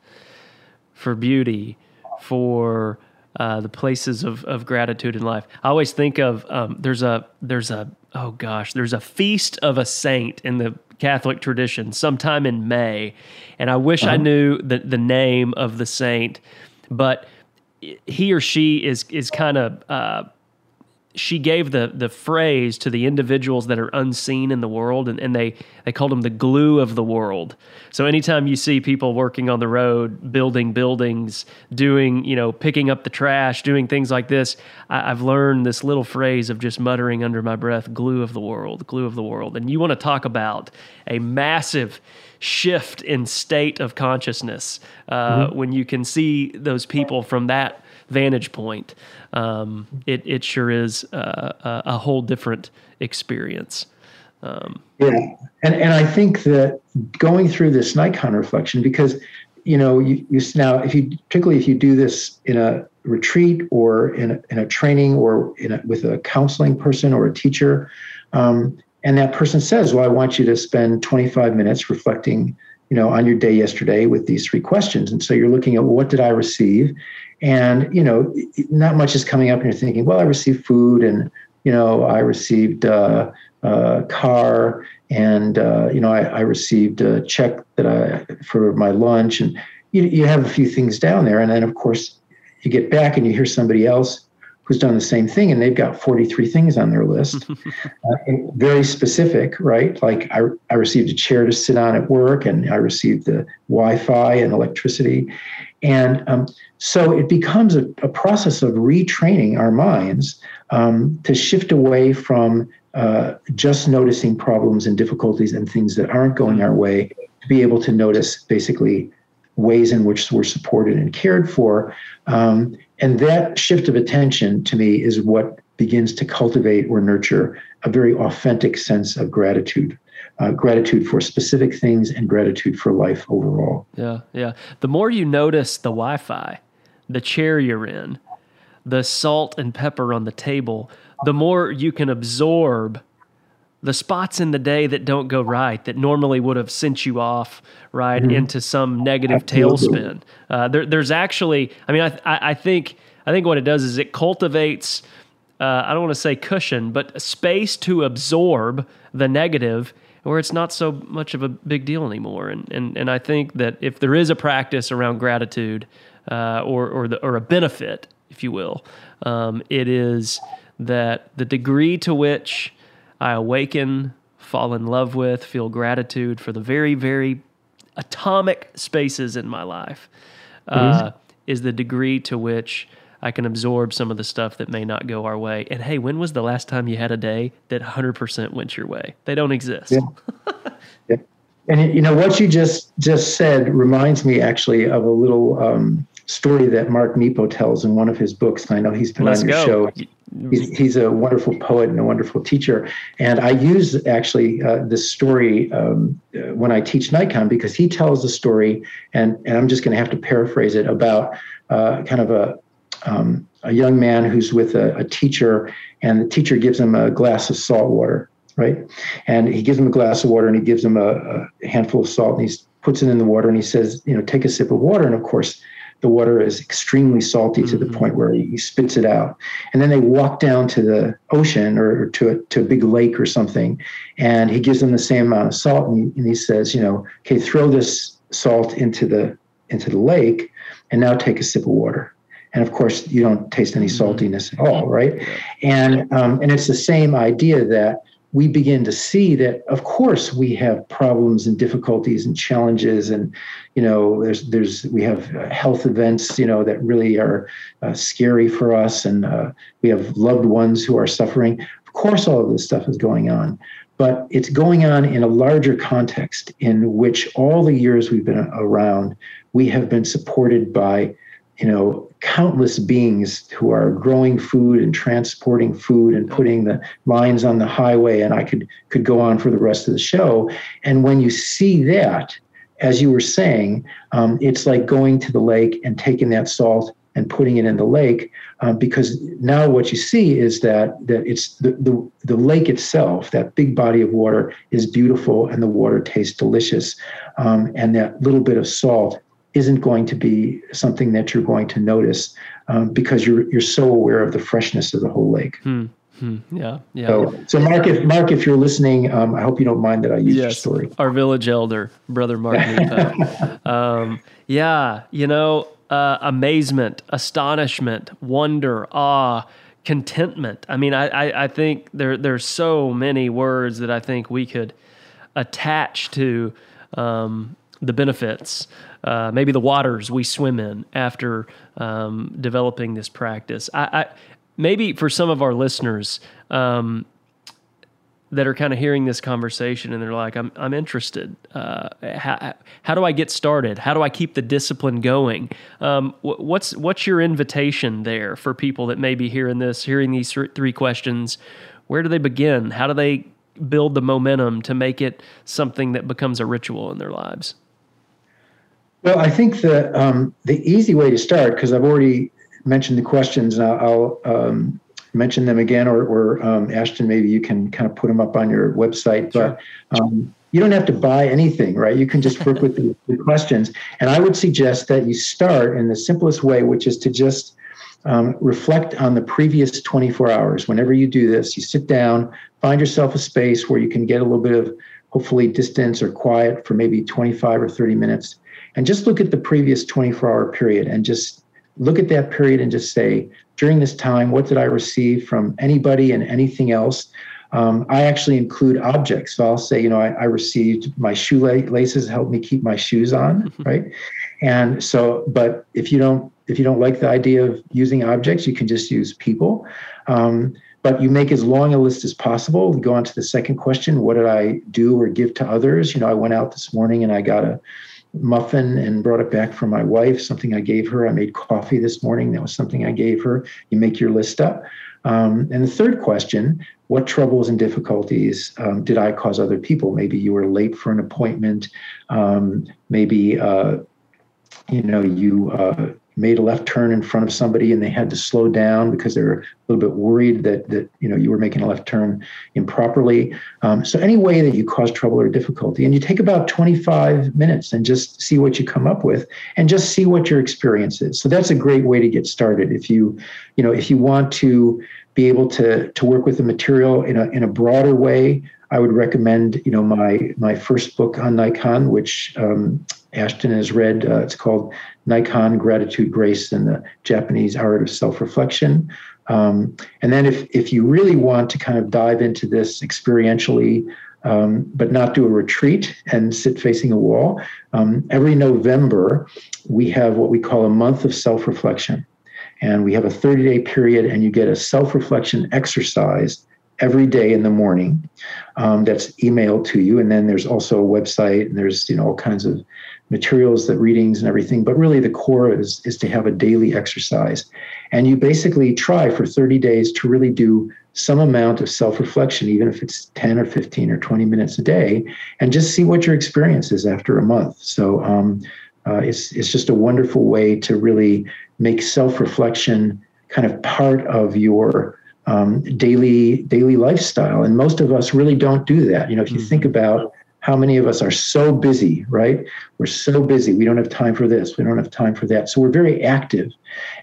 for beauty, for uh, the places of, of gratitude in life. I always think of um, there's a there's a oh gosh there's a feast of a saint in the Catholic tradition sometime in May, and I wish uh-huh. I knew the the name of the saint, but he or she is is kind of uh, she gave the the phrase to the individuals that are unseen in the world and, and they they called them the glue of the world. So anytime you see people working on the road building buildings doing you know picking up the trash doing things like this I, i've learned this little phrase of just muttering under my breath glue of the world glue of the world. And you want to talk about a massive shift in state of consciousness uh, mm-hmm. when you can see those people from that vantage point, um, it it sure is a, a whole different experience. Um, yeah, and and I think that going through this Naikan reflection because you know you, you now if you particularly if you do this in a retreat or in a, in a training or in a, with a counseling person or a teacher um, and that person says well i want you to spend 25 minutes reflecting you know on your day yesterday with these three questions. And so you're looking at well, what did i receive? And you know not much is coming up and you're thinking well i received food and you know i received uh, a car and uh, you know I, I, received a check that i for my lunch. And you, you have a few things down there. And then of course you get back and you hear somebody else who's done the same thing and they've got 43 things on their list. Uh, very specific right? Like I, I received a chair to sit on at work and i received the wi-fi and electricity. And um, so it becomes a, a, process of retraining our minds um, to shift away from uh, just noticing problems and difficulties and things that aren't going our way to be able to notice basically ways in which we're supported and cared for. Um, and that shift of attention to me is what begins to cultivate or nurture a very authentic sense of gratitude uh, gratitude for specific things and gratitude for life overall. Yeah, yeah. The more you notice the Wi Fi, the chair you're in, the salt and pepper on the table, the more you can absorb the spots in the day that don't go right that normally would have sent you off right mm-hmm. into some negative tailspin. Uh, there, there's actually, I mean, I, I, I, think I think what it does is it cultivates. Uh, I don't want to say cushion, but space to absorb the negative where it's not so much of a big deal anymore. And and and I think that if there is a practice around gratitude, uh, or or the or a benefit, if you will, um, it is that the degree to which I awaken fall in love with, feel gratitude for the very, very atomic spaces in my life, uh, mm-hmm. is the degree to which I can absorb some of the stuff that may not go our way. And hey, when was the last time you had a day that 100% went your way? They don't exist. Yeah. yeah. And you know what you just just said reminds me actually of a little um, story that Mark Nepo tells in one of his books. And I know he's been Let's on your go. show. He's, he's, a wonderful poet and a wonderful teacher. And I use actually uh, this story um, uh, when I teach Naikan because he tells the story, and, and I'm just going to have to paraphrase it about uh, kind of a um, a young man who's with a, a, teacher, and the teacher gives him a glass of salt water, right? And he gives him a glass of water, and he gives him a, a handful of salt, and he puts it in the water, and he says, you know, take a sip of water. And of course, the water is extremely salty mm-hmm. to the mm-hmm. point where he, spits it out. And then they walk down to the ocean or to a, to a big lake or something, and he gives them the same amount of salt, and he, and he says, you know, okay, throw this salt into the into the lake, and now take a sip of water and of course you don't taste any mm-hmm. saltiness at all right and um, and it's the same idea that we begin to see that of course we have problems and difficulties and challenges and you know there's there's we have uh, health events you know that really are uh, scary for us and uh, we have loved ones who are suffering. Of course all of this stuff is going on but it's going on in a larger context in which all the years we've been around we have been supported by you know countless beings who are growing food and transporting food and putting the lines on the highway and i could could go on for the rest of the show. And when you see that as you were saying um, it's like going to the lake and taking that salt and putting it in the lake um, because now what you see is that that it's the, the the lake itself that big body of water is beautiful and the water tastes delicious um, and that little bit of salt isn't going to be something that you're going to notice um, because you're you're so aware of the freshness of the whole lake. Hmm. Hmm. Yeah, yeah. So, so Mark, if Mark, if you're listening, um, I hope you don't mind that I use yes, your story. Our village elder, brother Mark um, yeah, you know, uh, amazement, astonishment, wonder, awe, contentment. I mean, I, I, I think there there's so many words that I think we could attach to um, the benefits uh, maybe the waters we swim in after um, developing this practice. I, I, maybe for some of our listeners um, that are kind of hearing this conversation and they're like, I'm, I'm interested. Uh, how, how do I get started? How do I keep the discipline going? Um, what's, what's your invitation there for people that may be hearing this, hearing these three questions? Where do they begin? How do they build the momentum to make it something that becomes a ritual in their lives? Well, I think the um, the easy way to start, because I've already mentioned the questions, and I'll, I'll um, mention them again, or, or um, Ashton, maybe you can kind of put them up on your website. Sure. But um, you don't have to buy anything, right? You can just work with the, the, questions. And I would suggest that you start in the simplest way, which is to just um, reflect on the previous 24 hours. Whenever you do this, you sit down, find yourself a space where you can get a little bit of hopefully distance or quiet for maybe 25 or 30 minutes and just look at the previous 24 hour period and just look at that period and just say, during this time, what did I receive from anybody and anything else? Um, I actually include objects. So I'll say, you know, I, I received my shoelaces help me keep my shoes on, right? And so, but if you don't, if you don't like the idea of using objects, you can just use people. Um, but you make as long a list as possible. We go on to the second question: What did I do or give to others? You know, I went out this morning and I got a muffin and brought it back for my wife, something I gave her. I made coffee this morning. That was something I gave her. You make your list up. Um, and the third question what troubles and difficulties um, did I cause other people? Maybe you were late for an appointment. Um, maybe, uh, you know, you uh, made a left turn in front of somebody and they had to slow down because they were a little bit worried that that you know you were making a left turn improperly. Um, so any way that you cause trouble or difficulty, and you take about 25 minutes and just see what you come up with, and just see what your experience is. So that's a great way to get started. If you you know if you want to be able to to work with the material in a in a broader way. I would recommend, you know, my my first book on Naikan, which um, Ashton has read. Uh, it's called Naikan Gratitude, Grace, and the Japanese Art of Self Reflection. Um, and then, if, if you really want to kind of dive into this experientially, um, but not do a retreat and sit facing a wall. Um, every November, we have what we call a month of self reflection. And we have a 30 day period, and you get a self reflection exercise every day in the morning um, that's emailed to you. And then there's also a website, and there's you know all kinds of materials that readings and everything. But really, the core is is to have a daily exercise, and you basically try for 30 days to really do some amount of self reflection, even if it's 10 or 15 or 20 minutes a day, and just see what your experience is after a month. So um, uh, it's, it's just a wonderful way to really make self reflection kind of part of your um, daily daily lifestyle. And most of us really don't do that. You know, if you mm-hmm. think about how many of us are so busy, right? We're so busy. We don't have time for this. We don't have time for that. So we're very active.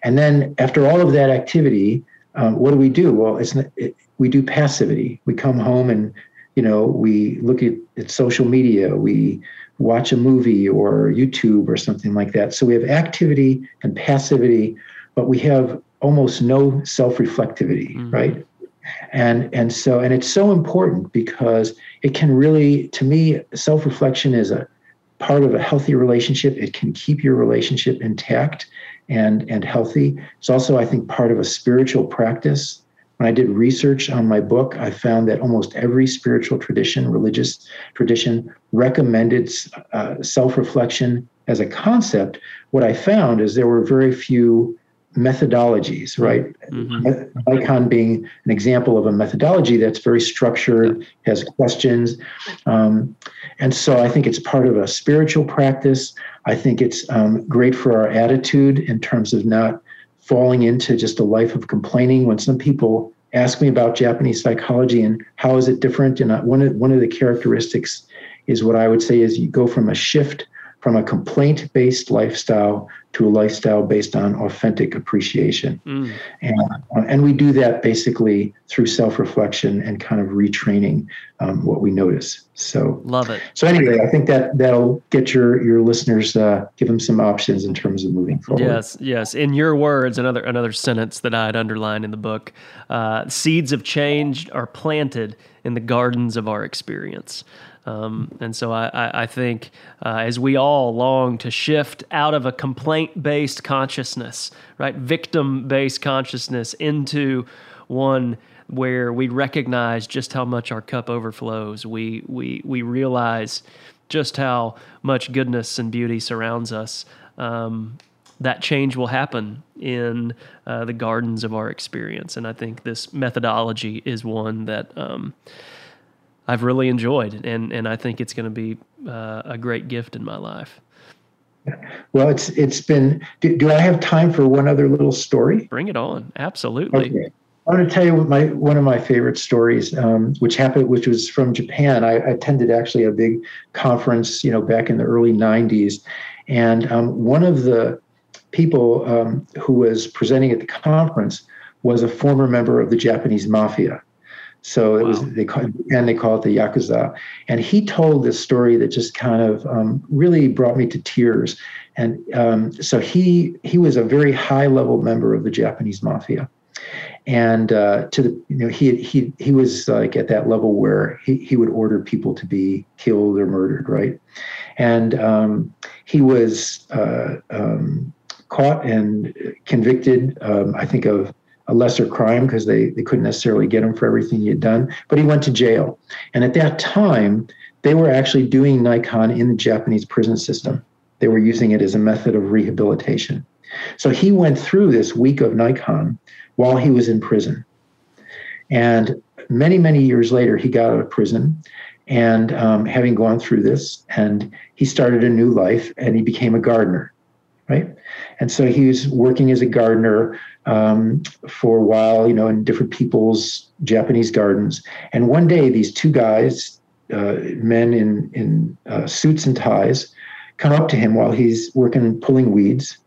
And then after all of that activity, um, what do we do? Well, it's not, it, we do passivity. We come home and you know we look at, at social media. We watch a movie or YouTube or something like that. So we have activity and passivity, but we have almost no self-reflectivity, mm-hmm. right? And and so and it's so important because it can really, to me, self-reflection is a part of a healthy relationship. It can keep your relationship intact and and healthy. It's also, I think, part of a spiritual practice. When I did research on my book, I found that almost every spiritual tradition, religious tradition, recommended uh, self-reflection as a concept. What I found is there were very few methodologies, right? Mm-hmm. Naikan being an example of a methodology that's very structured, has questions. Um, and so I think it's part of a spiritual practice. I think it's um, great for our attitude in terms of not falling into just a life of complaining. When some people ask me about Japanese psychology and how is it different, and one of, one of the characteristics is what I would say is you go from a shift from a complaint based lifestyle to a lifestyle based on authentic appreciation. Mm. And, and we do that basically through self reflection and kind of retraining um, what we notice. So, love it. So, anyway, I think that that'll get your, your listeners, uh, give them some options in terms of moving forward. Yes, yes. In your words, another, another sentence that I had underlined in the book uh, seeds of change are planted in the gardens of our experience. Um, and so I, I, I think uh, as we all long to shift out of a complaint based consciousness, right, victim based consciousness into one where we recognize just how much our cup overflows, we, we, we realize just how much goodness and beauty surrounds us. Um, that change will happen in uh, the gardens of our experience. And I think this methodology is one that. Um, I've really enjoyed, and and I think it's going to be uh, a great gift in my life. Well, it's it's been. Do, do, I have time for one other little story? Bring it on. Absolutely. Okay. I want to tell you my one of my favorite stories, um, which happened, which was from Japan. I, I, attended actually a big conference, you know, back in the early '90s, and um, one of the people um, who was presenting at the conference was a former member of the Japanese mafia. So it wow. was they call, and they call it the yakuza. And he told this story that just kind of um, really brought me to tears. And um, so he he was a very high level member of the Japanese mafia, and uh, to the you know he he he was like at that level where he he would order people to be killed or murdered, right? And um, he was uh, um, caught and convicted, um, I think of a lesser crime because they, they couldn't necessarily get him for everything he had done, but he went to jail. And at that time, they were actually doing Naikan in the Japanese prison system. They were using it as a method of rehabilitation. So he went through this week of Naikan while he was in prison. And many, many years later, he got out of prison and um, having gone through this, and he started a new life and he became a gardener, right? And so he was working as a gardener um, for a while, you know, in different people's Japanese gardens. And one day, these two guys, uh, men in in uh, suits and ties, come up to him while he's working pulling weeds,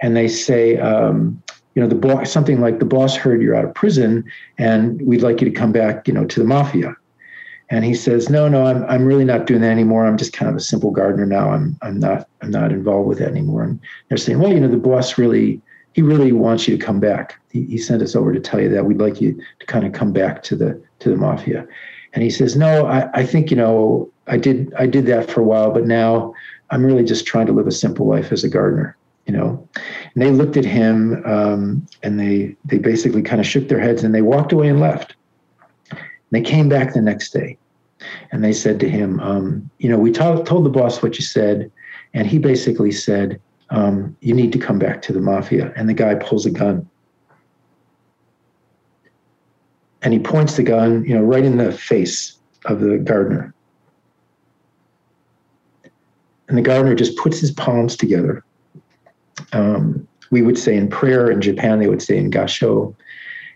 and they say, um, you know, the boss, something like the boss heard you're out of prison, and we'd like you to come back, you know, to the mafia. And he says, no, no, I'm I'm really not doing that anymore. I'm just kind of a simple gardener now. I'm I'm not I'm not involved with that anymore. And they're saying, well, you know, the boss really he really wants you to come back. He, he, sent us over to tell you that we'd like you to kind of come back to the to the mafia. And he says, No, I, I think, you know, I did I did that for a while, but now I'm really just trying to live a simple life as a gardener, you know. And they looked at him um, and they they basically kind of shook their heads and they walked away and left. And they came back the next day and they said to him, um, you know, we told told the boss what you said, and he basically said, um, you need to come back to the mafia. And the guy pulls a gun and he points the gun, you know, right in the face of the gardener. And the gardener just puts his palms together. Um, we would say in prayer in Japan, they would say in gassho.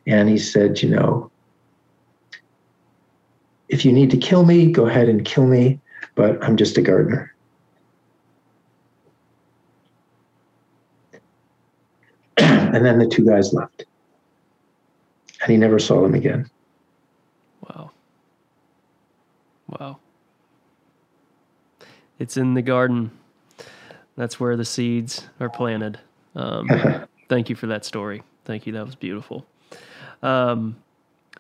And he said, you know, if you need to kill me, go ahead and kill me, but I'm just a gardener. and then the two guys left and he never saw them again. Wow. Wow. It's in the garden. That's where the seeds are planted. Um, thank you for that story. Thank you. That was beautiful. Um,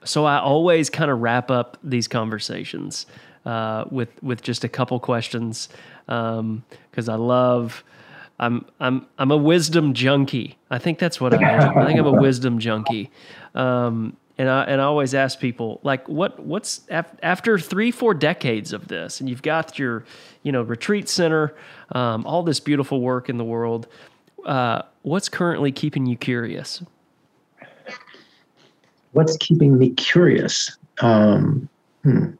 so I always kind of wrap up these conversations uh, with with just a couple questions because um, I love I'm I'm I'm a wisdom junkie. I think that's what I am. I think I'm a wisdom junkie. Um, and I and I always ask people like, what what's af- after three four decades of this, and you've got your you know retreat center, um, all this beautiful work in the world. Uh, what's currently keeping you curious? What's keeping me curious? Um, hmm.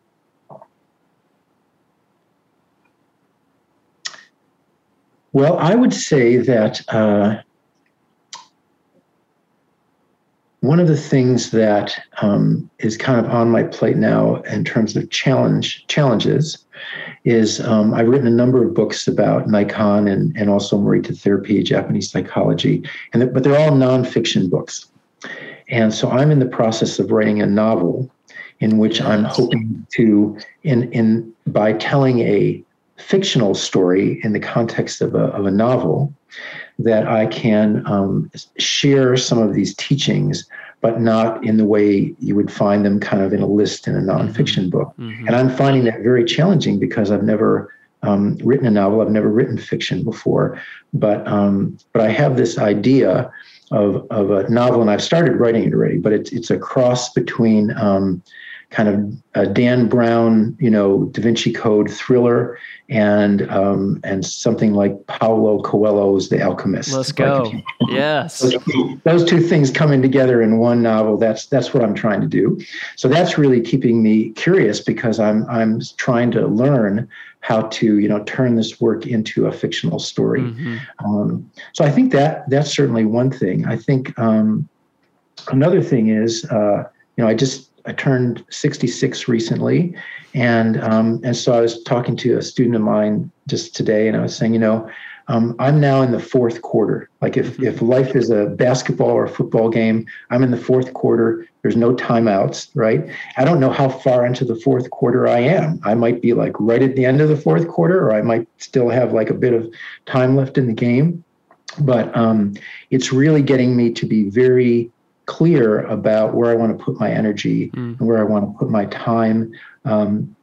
Well, I would say that uh, one of the things that um, is kind of on my plate now in terms of challenge challenges is um, I've written a number of books about Naikan and, and also Morita therapy, Japanese psychology, and but they're all nonfiction books. And so I'm in the process of writing a novel in which I'm hoping to, in in by telling a fictional story in the context of a, of a novel that I can um, share some of these teachings, but not in the way you would find them kind of in a list in a nonfiction mm-hmm. book. Mm-hmm. And I'm finding that very challenging because I've never um, written a novel. I've never written fiction before, but um, but I have this idea of of a novel, and I've started writing it already. But it's it's a cross between um, kind of a Dan Brown, you know, Da Vinci Code thriller, and um, and something like Paulo Coelho's The Alchemist. Let's go. yes, those two, those two things coming together in one novel. That's that's what I'm trying to do. So that's really keeping me curious because I'm I'm trying to learn how to you know turn this work into a fictional story. Mm-hmm. Um, so I think that that's certainly one thing. I think um, another thing is uh, you know I just I turned 66 recently, and um, and so I was talking to a student of mine just today, and I was saying, you know, um, I'm now in the fourth quarter. Like if if life is a basketball or a football game, I'm in the fourth quarter. There's no timeouts, right? I don't know how far into the fourth quarter I am. I might be like right at the end of the fourth quarter, or I might still have like a bit of time left in the game. But um, it's really getting me to be very clear about where I want to put my energy mm. and where I want to put my time, um,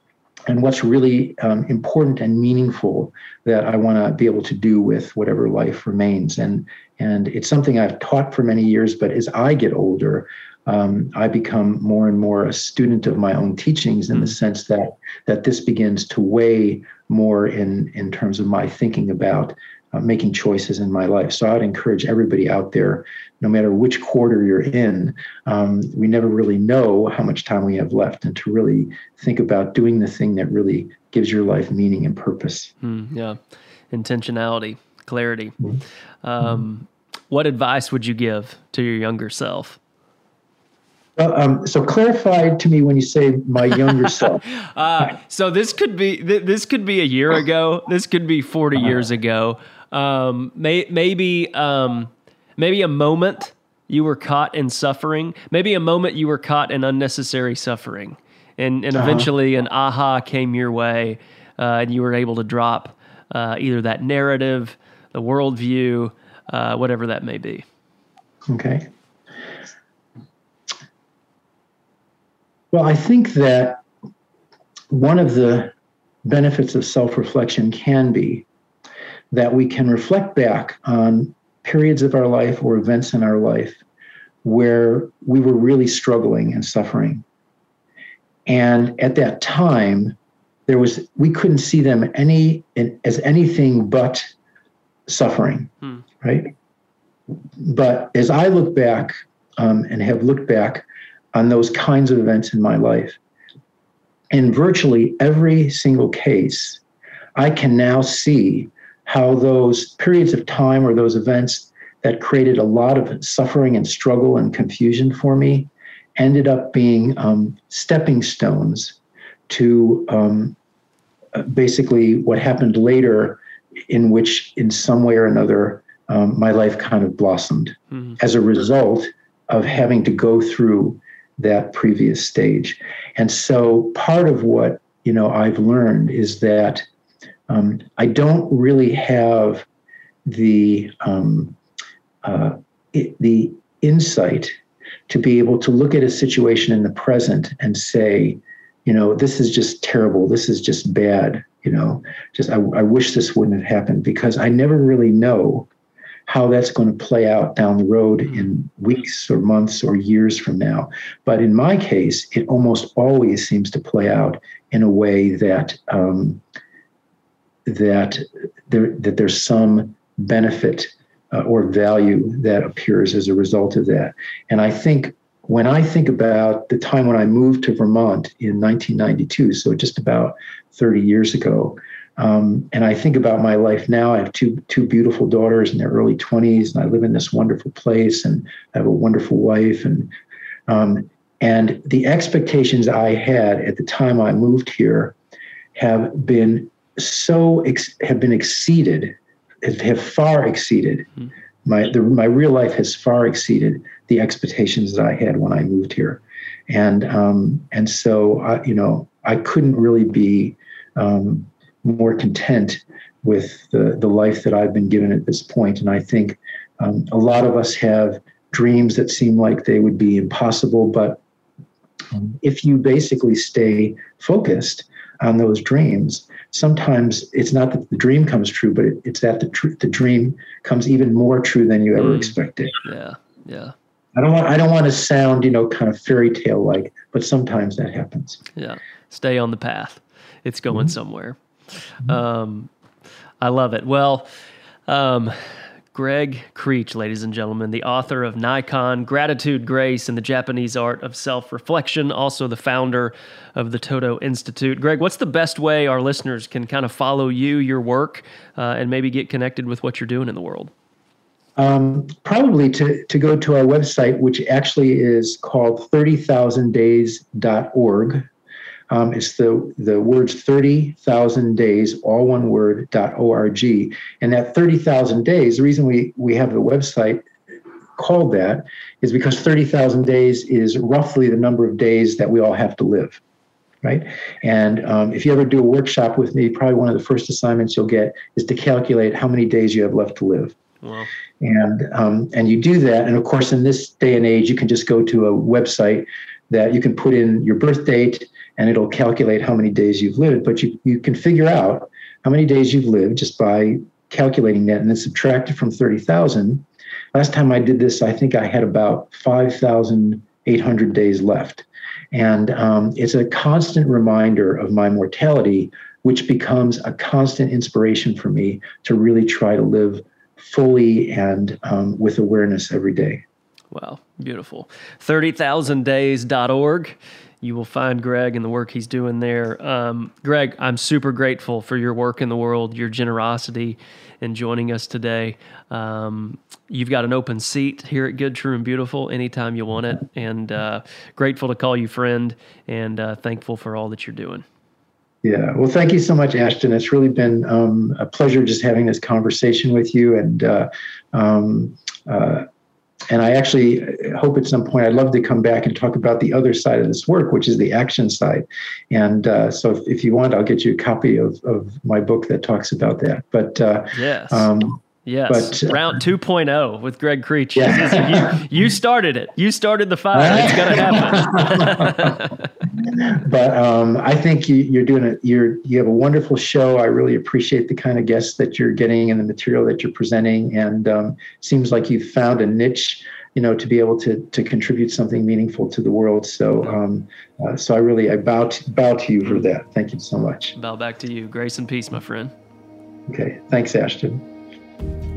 and what's really um, important and meaningful that I want to be able to do with whatever life remains. And and it's something I've taught for many years, but as I get older, um, I become more and more a student of my own teachings in mm. the sense that that this begins to weigh more in in terms of my thinking about uh, making choices in my life. So I'd encourage everybody out there, no matter which quarter you're in, um, we never really know how much time we have left, and to really think about doing the thing that really gives your life meaning and purpose. Mm, yeah, intentionality, clarity. Mm-hmm. Um, what advice would you give to your younger self? Well, um, so clarify to me when you say my younger self. uh, so this could be th- this could be a year ago. This could be 40 uh-huh. years ago um, may, maybe um, maybe a moment you were caught in suffering, maybe a moment you were caught in unnecessary suffering, and and uh-huh. eventually an aha came your way, uh, and you were able to drop uh, either that narrative, the worldview, uh, whatever that may be. Okay. Well, I think that one of the benefits of self reflection can be that we can reflect back on periods of our life or events in our life where we were really struggling and suffering. And at that time, there was we couldn't see them any as anything but suffering, hmm. right? But as I look back um, and have looked back on those kinds of events in my life, in virtually every single case, I can now see how those periods of time or those events that created a lot of suffering and struggle and confusion for me ended up being um, stepping stones to um, uh, basically what happened later, in which, in some way or another, um, my life kind of blossomed mm-hmm. as a result of having to go through that previous stage. And so, part of what you know I've learned is that um, I don't really have the um, uh, it, the insight to be able to look at a situation in the present and say, you know, this is just terrible. This is just bad. You know, just I, I wish this wouldn't have happened because I never really know how that's going to play out down the road mm-hmm. in weeks or months or years from now. But in my case, it almost always seems to play out in a way that um, that there that there's some benefit uh, or value that appears as a result of that. And I think when I think about the time when I moved to Vermont in 1992, so just about 30 years ago, um, and I think about my life now. I have two two beautiful daughters in their early 20s, and I live in this wonderful place, and I have a wonderful wife, and um, and the expectations I had at the time I moved here have been so ex- have been exceeded have far exceeded mm-hmm. my the, my real life has far exceeded the expectations that I had when I moved here, and um, and so I, you know I couldn't really be um, more content with the the life that I've been given at this point, and I think um, a lot of us have dreams that seem like they would be impossible, but um, if you basically stay focused on those dreams, sometimes it's not that the dream comes true, but it, it's that the tr- the dream comes even more true than you ever mm. expected. Yeah, yeah. I don't want I don't want to sound you know kind of fairy tale like, but sometimes that happens. Yeah, stay on the path. It's going mm-hmm. somewhere. Mm-hmm. Um, I love it. Well, um, Gregg Krech, ladies and gentlemen, the author of Naikan, Gratitude, Grace, and the Japanese Art of Self Reflection, also the founder of the ToDo Institute. Gregg, what's the best way our listeners can kind of follow you, your work, uh, and maybe get connected with what you're doing in the world? Um, probably to, to go to our website, which actually is called 30,000days.org. Um, it's the, the words 30,000 days, all one word, dot .org. And that 30,000 days, the reason we, we have the website called that is because 30,000 days is roughly the number of days that we all have to live. Right. And um, if you ever do a workshop with me, probably one of the first assignments you'll get is to calculate how many days you have left to live. Wow. And um, and you do that, and of course, in this day and age, you can just go to a website that you can put in your birth date and it'll calculate how many days you've lived. But you, you can figure out how many days you've lived just by calculating that and then subtract it from 30,000. Last time I did this, I think I had about 5,800 days left. And um, it's a constant reminder of my mortality, which becomes a constant inspiration for me to really try to live fully and um, with awareness every day. Wow, beautiful. 30,000days.org you will find Gregg and the work he's doing there. Um, Gregg, I'm super grateful for your work in the world, your generosity in joining us today. Um, you've got an open seat here at Good, True, and Beautiful anytime you want it. And uh, grateful to call you friend and uh, thankful for all that you're doing. Yeah. Well, thank you so much, Ashton. It's really been um, a pleasure just having this conversation with you. And uh, um, uh, and I actually hope at some point I'd love to come back and talk about the other side of this work, which is the action side. And uh, so, if, if, you want, I'll get you a copy of, of my book that talks about that. But uh, yes. Um, Yes, but, uh, round 2.0 with Gregg Krech. Yeah. you, you started it. You started the fire. It's going to happen. but um, I think you, are doing a you're you have a wonderful show. I really appreciate the kind of guests that you're getting and the material that you're presenting, and um, seems like you've found a niche, you know, to be able to to contribute something meaningful to the world. So um, uh, so I really I bow to, bow to you for that. Thank you so much. Bow back to you. Grace and peace, my friend. Okay. Thanks, Ashton. Bye.